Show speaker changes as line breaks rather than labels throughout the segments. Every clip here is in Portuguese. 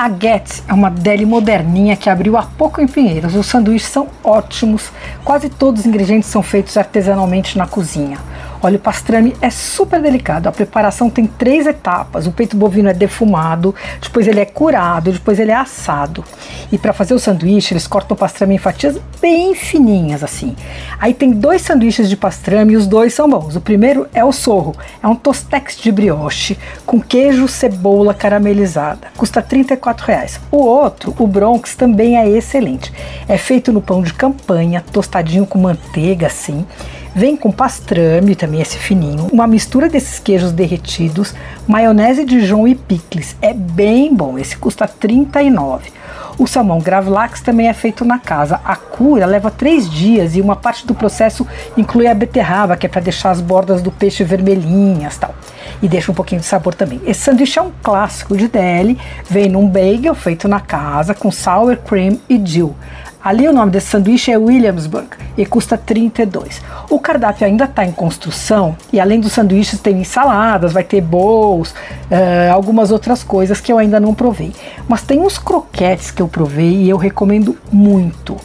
A Getz é uma deli moderninha que abriu há pouco em Pinheiros. Os sanduíches são ótimos, quase todos os ingredientes são feitos artesanalmente na cozinha. Olha, o pastrame é super delicado. A preparação tem três etapas. O peito bovino é defumado, depois ele é curado, depois ele é assado. E para fazer o sanduíche, eles cortam o pastrame em fatias bem fininhas assim. Aí tem dois sanduíches de pastrame e os dois são bons. O primeiro é o sorro, é um tostex de brioche com queijo, cebola caramelizada. Custa R$ reais. O outro, o Bronx, também é excelente. É feito no pão de campanha, tostadinho com manteiga assim. Vem com pastrame, também esse fininho, uma mistura desses queijos derretidos, maionese Dijon e picles. É bem bom, esse custa R$ 39. O salmão gravlax também é feito na casa. A cura leva três dias e uma parte do processo inclui a beterraba, que é para deixar as bordas do peixe vermelhinhas tal. E deixa um pouquinho de sabor também. Esse sanduíche é um clássico de DL, vem num bagel feito na casa com sour cream e dill. Ali o nome desse sanduíche é Williamsburg e custa 32. O cardápio ainda está em construção e além dos sanduíches tem saladas, vai ter bowls, uh, algumas outras coisas que eu ainda não provei. Mas tem uns croquetes que eu provei e eu recomendo muito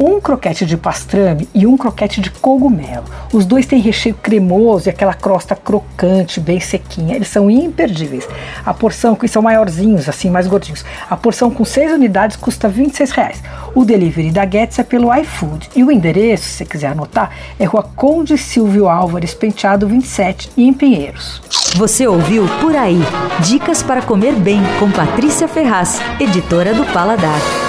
um croquete de pastrame e um croquete de cogumelo. Os dois têm recheio cremoso e aquela crosta crocante, bem sequinha. Eles são imperdíveis. A porção, que são maiorzinhos, assim, mais gordinhos. A porção com 6 unidades custa 26 reais. O delivery da Guedes é pelo iFood. E o endereço, se você quiser anotar, é Rua Conde Silvio Álvares, Penteado 27, em Pinheiros.
Você ouviu Por Aí. Dicas para comer bem com Patrícia Ferraz, editora do Paladar.